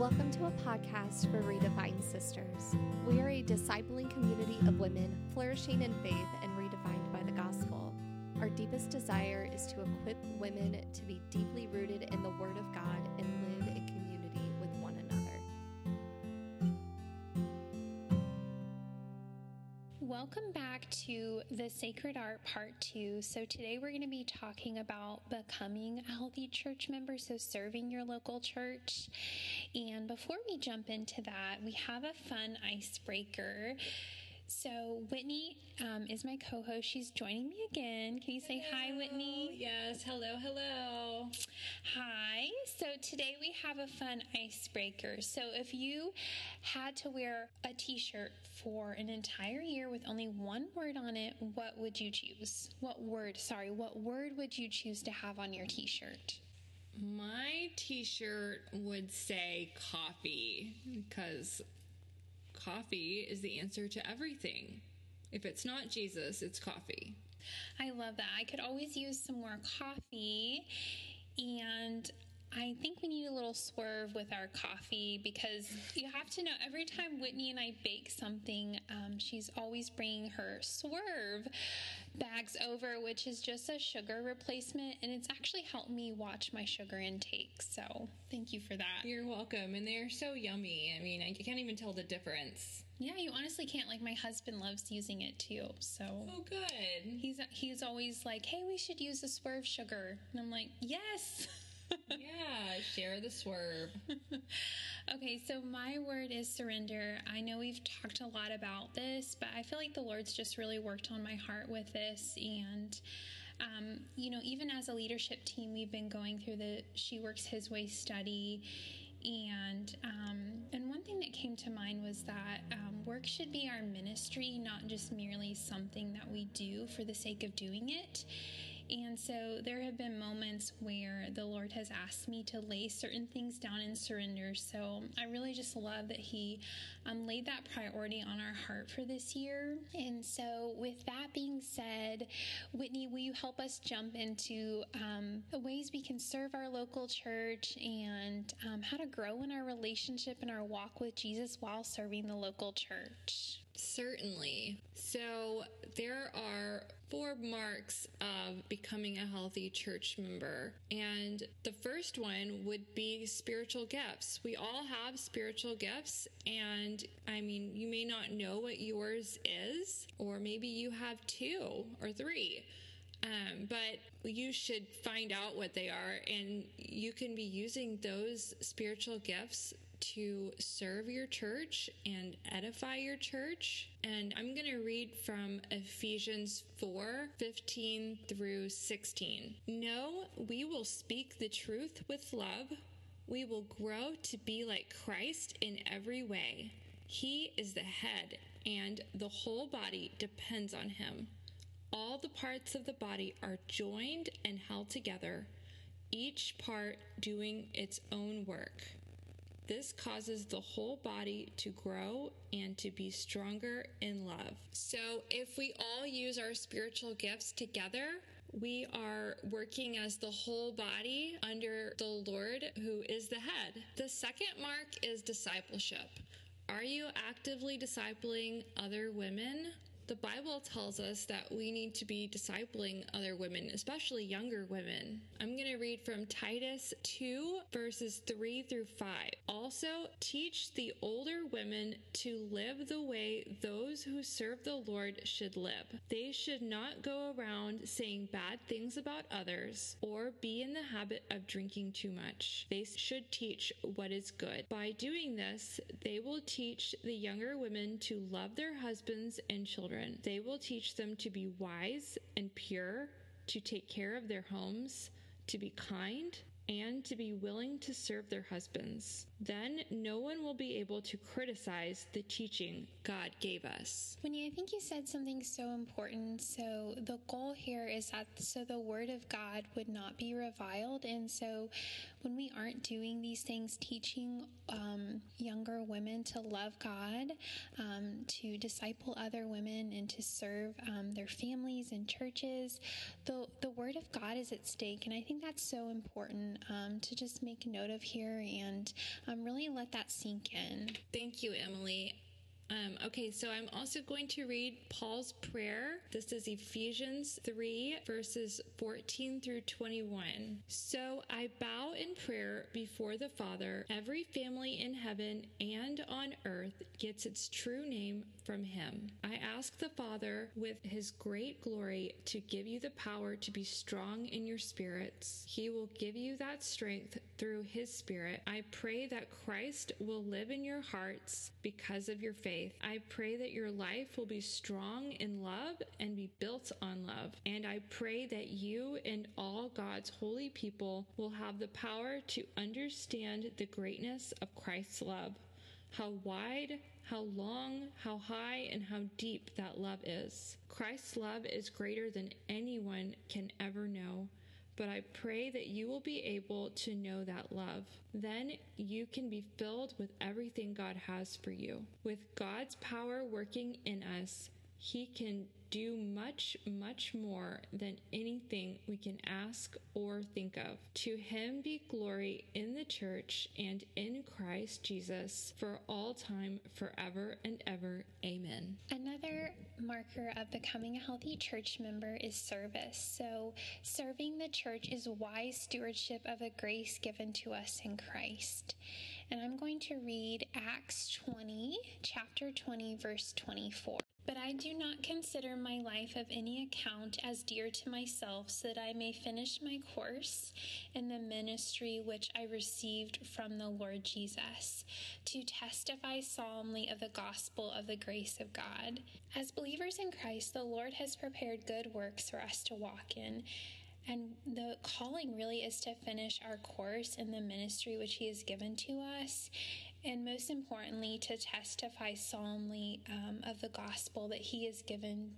Welcome to a podcast for Redefined Sisters. We are a discipling community of women flourishing in faith and redefined by the gospel. Our deepest desire is to equip women to be deeply rooted in the Word of God and live Welcome back to the Sacred Art Part 2. So, today we're going to be talking about becoming a healthy church member, so serving your local church. And before we jump into that, we have a fun icebreaker. So, Whitney um, is my co host. She's joining me again. Can you say hello. hi, Whitney? Yes, hello, hello. Hi. So, today we have a fun icebreaker. So, if you had to wear a t shirt for an entire year with only one word on it, what would you choose? What word, sorry, what word would you choose to have on your t shirt? My t shirt would say coffee because coffee is the answer to everything. If it's not Jesus, it's coffee. I love that. I could always use some more coffee. And I think little swerve with our coffee because you have to know every time Whitney and I bake something, um, she's always bringing her swerve bags over, which is just a sugar replacement. And it's actually helped me watch my sugar intake. So thank you for that. You're welcome. And they're so yummy. I mean, I can't even tell the difference. Yeah, you honestly can't. Like my husband loves using it too. So Oh, good. he's he's always like, "Hey, we should use the swerve sugar," and I'm like, "Yes." yeah, share the swerve. okay, so my word is surrender. I know we've talked a lot about this, but I feel like the Lord's just really worked on my heart with this. And, um, you know, even as a leadership team, we've been going through the She Works His Way study. And um, and one thing that came to mind was that um, work should be our ministry, not just merely something that we do for the sake of doing it. And so there have been moments where the Lord has asked me to lay certain things down and surrender. So I really just love that He um, laid that priority on our heart for this year. And so, with that being said, Whitney, will you help us jump into um, the ways we can serve our local church and um, how to grow in our relationship and our walk with Jesus while serving the local church? Certainly. So, there are four marks of becoming a healthy church member. And the first one would be spiritual gifts. We all have spiritual gifts. And I mean, you may not know what yours is, or maybe you have two or three. Um, but you should find out what they are, and you can be using those spiritual gifts to serve your church and edify your church. And I'm going to read from Ephesians 4 15 through 16. No, we will speak the truth with love. We will grow to be like Christ in every way. He is the head, and the whole body depends on him. All the parts of the body are joined and held together, each part doing its own work. This causes the whole body to grow and to be stronger in love. So, if we all use our spiritual gifts together, we are working as the whole body under the Lord, who is the head. The second mark is discipleship. Are you actively discipling other women? The Bible tells us that we need to be discipling other women, especially younger women. I'm going to read from Titus 2, verses 3 through 5. Also, teach the older women to live the way those who serve the Lord should live. They should not go around saying bad things about others or be in the habit of drinking too much. They should teach what is good. By doing this, they will teach the younger women to love their husbands and children. They will teach them to be wise and pure, to take care of their homes, to be kind, and to be willing to serve their husbands. Then no one will be able to criticize the teaching God gave us. Whitney, I think you said something so important. So the goal here is that so the word of God would not be reviled. And so when we aren't doing these things, teaching um, younger women to love God, um, to disciple other women, and to serve um, their families and churches, the, the word of God is at stake. And I think that's so important um, to just make note of here. And um, really let that sink in. Thank you, Emily. Um, okay, so I'm also going to read Paul's prayer. This is Ephesians 3, verses 14 through 21. So I bow in prayer before the Father. Every family in heaven and on earth gets its true name from him. I ask the Father, with his great glory, to give you the power to be strong in your spirits. He will give you that strength through his Spirit. I pray that Christ will live in your hearts because of your faith faith. I pray that your life will be strong in love and be built on love. And I pray that you and all God's holy people will have the power to understand the greatness of Christ's love. How wide, how long, how high, and how deep that love is. Christ's love is greater than anyone can ever know but I pray that you will be able to know that love. Then you can be filled with everything God has for you. With God's power working in us, He can do much, much more than anything we can ask or think of. To him be glory in the church and in Christ Jesus for all time, forever and ever. Amen. Another marker of becoming a healthy church member is service. So, serving the church is wise stewardship of the grace given to us in Christ. And I'm going to read Acts 20, chapter 20, verse 24. But I do not consider my life of any account as dear to myself, so that I may finish my course in the ministry which I received from the Lord Jesus, to testify solemnly of the gospel of the grace of God. As believers in Christ, the Lord has prepared good works for us to walk in. And the calling really is to finish our course in the ministry which He has given to us and most importantly, to testify solemnly um, of the gospel that He has given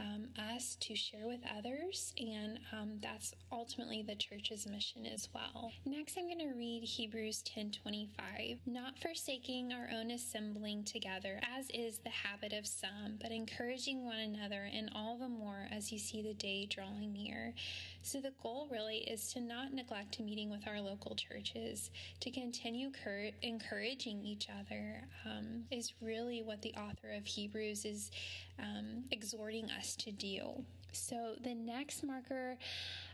um, us to share with others, and um, that's ultimately the church's mission as well. Next, I'm going to read Hebrews 10:25. Not forsaking our own assembling together, as is the habit of some, but encouraging one another, and all the more as you see the day drawing near. So the goal really is to not neglect meeting with our local churches, to continue cur- encouraging each other. Um, is really what the author of Hebrews is um, exhorting us to do. So, the next marker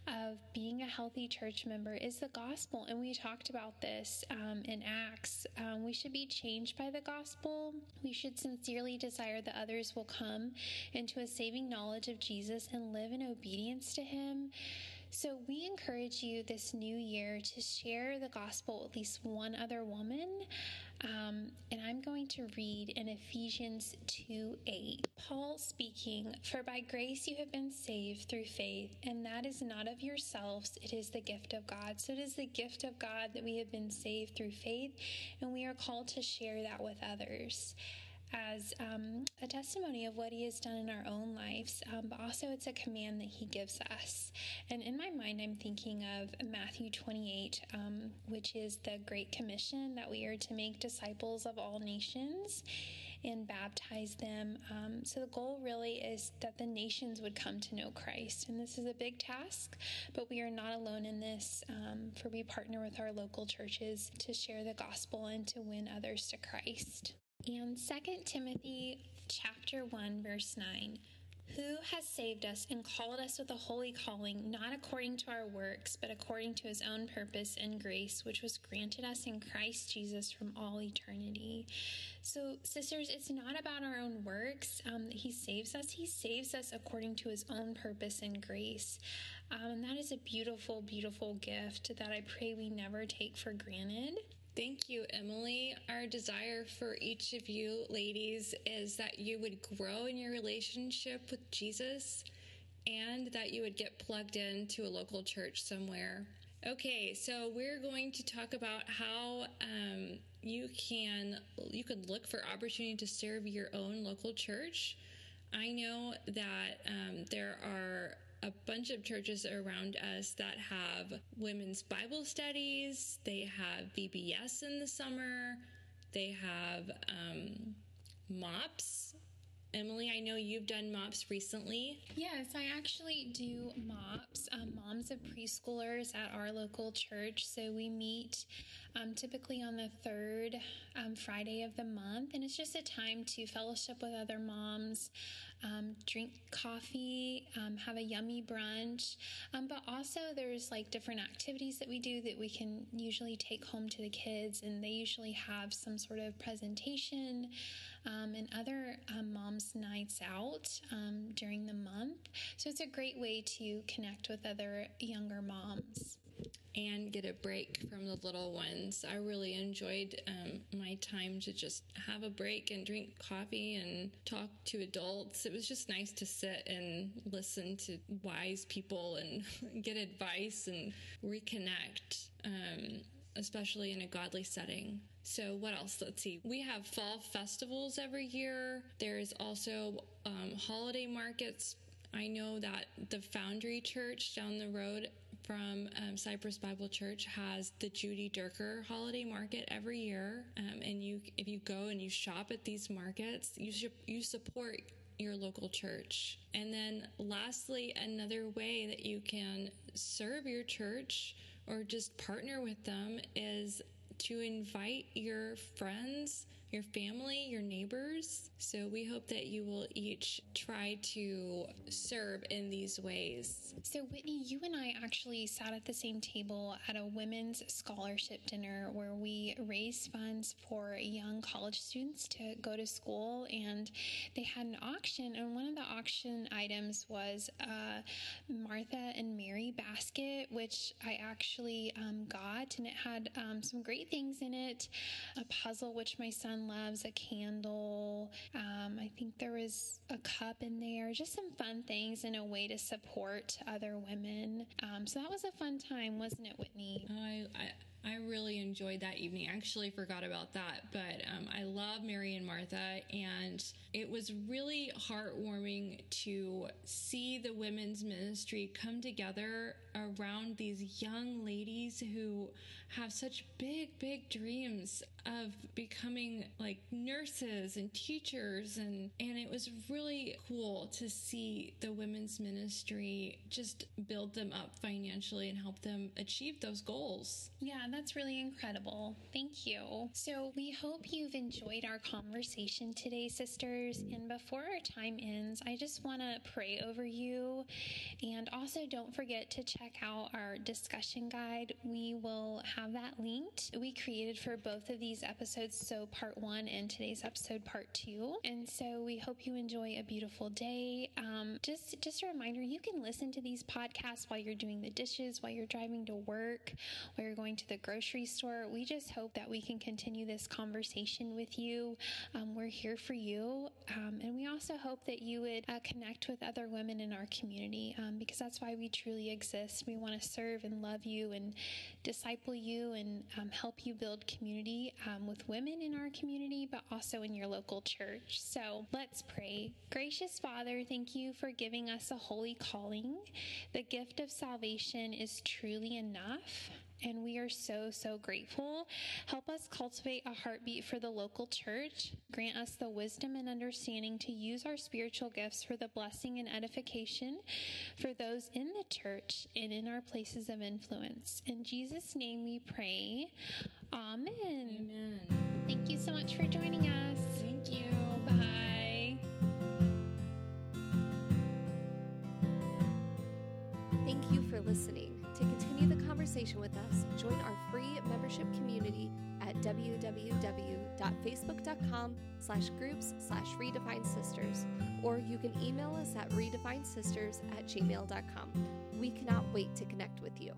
of being a healthy church member is the gospel. And we talked about this um, in Acts. Um, we should be changed by the gospel. We should sincerely desire that others will come into a saving knowledge of Jesus and live in obedience to him. So, we encourage you this new year to share the gospel with at least one other woman. Um, and I'm going to read in Ephesians 2 8. Paul speaking, For by grace you have been saved through faith, and that is not of yourselves, it is the gift of God. So it is the gift of God that we have been saved through faith, and we are called to share that with others as um, a testimony of what He has done in our own lives, um, but also it's a command that He gives us. And in my mind, I'm thinking of Matthew 28, um, which is the Great Commission that we are to make disciples of all nations and baptize them. Um, so the goal really is that the nations would come to know Christ. And this is a big task, but we are not alone in this, um, for we partner with our local churches to share the gospel and to win others to Christ. And 2 Timothy chapter 1 verse 9 who has saved us and called us with a holy calling, not according to our works, but according to his own purpose and grace, which was granted us in Christ Jesus from all eternity. So, sisters, it's not about our own works um, that he saves us. He saves us according to his own purpose and grace. Um, and that is a beautiful, beautiful gift that I pray we never take for granted. Thank you, Emily. Our desire for each of you ladies is that you would grow in your relationship with Jesus and that you would get plugged into a local church somewhere. Okay, so we're going to talk about how um, you can you can look for opportunity to serve your own local church. I know that um, there are a bunch of churches around us that have women's Bible studies, they have VBS in the summer, they have um, MOPS Emily, I know you've done MOPS recently. Yes, I actually do MOPS, um, Moms of Preschoolers at our local church. So we meet um, typically on the third um, Friday of the month, and it's just a time to fellowship with other moms, um, drink coffee, um, have a yummy brunch. Um, but also, there's like different activities that we do that we can usually take home to the kids, and they usually have some sort of presentation um, and other moms' nights out during the month. So it's a great way to connect with other younger moms and get a break from the little ones. I really enjoyed um, my time to just have a break and drink coffee and talk to adults. It was just nice to sit and listen to wise people and get advice and reconnect. Um, especially in a godly setting. So, what else? Let's see. We have fall festivals every year. There's also um, holiday markets. I know that the Foundry Church down the road from um, Cypress Bible Church has the Judy Durker holiday market every year. Um, and you, if you go and you shop at these markets, you you support your local church. And then lastly, another way that you can serve your church or just partner with them is to invite your friends, your family, your neighbors. So we hope that you will each try to serve in these ways. So, Whitney, you and I actually sat at the same table at a women's scholarship dinner where we raised funds for young college students to go to school. And they had an auction, and one of the auction items was a Martha and Mary basket, which I actually um, got, and it had um, some great things in it a puzzle, which my son loves, a candle. Um, I think there was a cup in there, just some fun things in a way to support other women. Um, so that was a fun time, wasn't it, Whitney? I, I I really enjoyed that evening. I actually forgot about that, but um, I love Mary and Martha, and it was really heartwarming to see the women's ministry come together around these young ladies who have such big, big dreams of becoming like nurses and teachers and and it was really cool to see the women's ministry just build them up financially and help them achieve those goals. Yeah, that's really incredible. Thank you. So, we hope you've enjoyed our conversation today, sisters. And before our time ends, I just want to pray over you. And also, don't forget to check out our discussion guide. We will have that linked. We created for both of these episodes, so part one and today's episode, part two. And so, we hope you enjoy a beautiful day. Um, just, just a reminder you can listen to these podcasts while you're doing the dishes, while you're driving to work, while you're going to the grocery store. We just hope that we can continue this conversation with you. Um, we're here for you. Um, and we also hope that you would uh, connect with other women in our community um, because that's why we truly exist. We want to serve and love you and disciple you and um, help you build community um, with women in our community, but also in your local church. So let's pray. Gracious Father, thank you for giving us a holy calling. The gift of salvation is truly enough and we are so, so grateful. Help us cultivate a heartbeat for the local church. Grant us the wisdom and understanding to use our spiritual gifts for the blessing and edification for those in the church and in our places of influence. In Jesus' name we pray. Amen. Amen. Thank you so much for joining us. Thank you. Bye. Thank you for listening. Conversation with us, join our free membership community at www.facebook.com slash groups slash redefined sisters, or you can email us at redefinedsisters at gmail.com. We cannot wait to connect with you.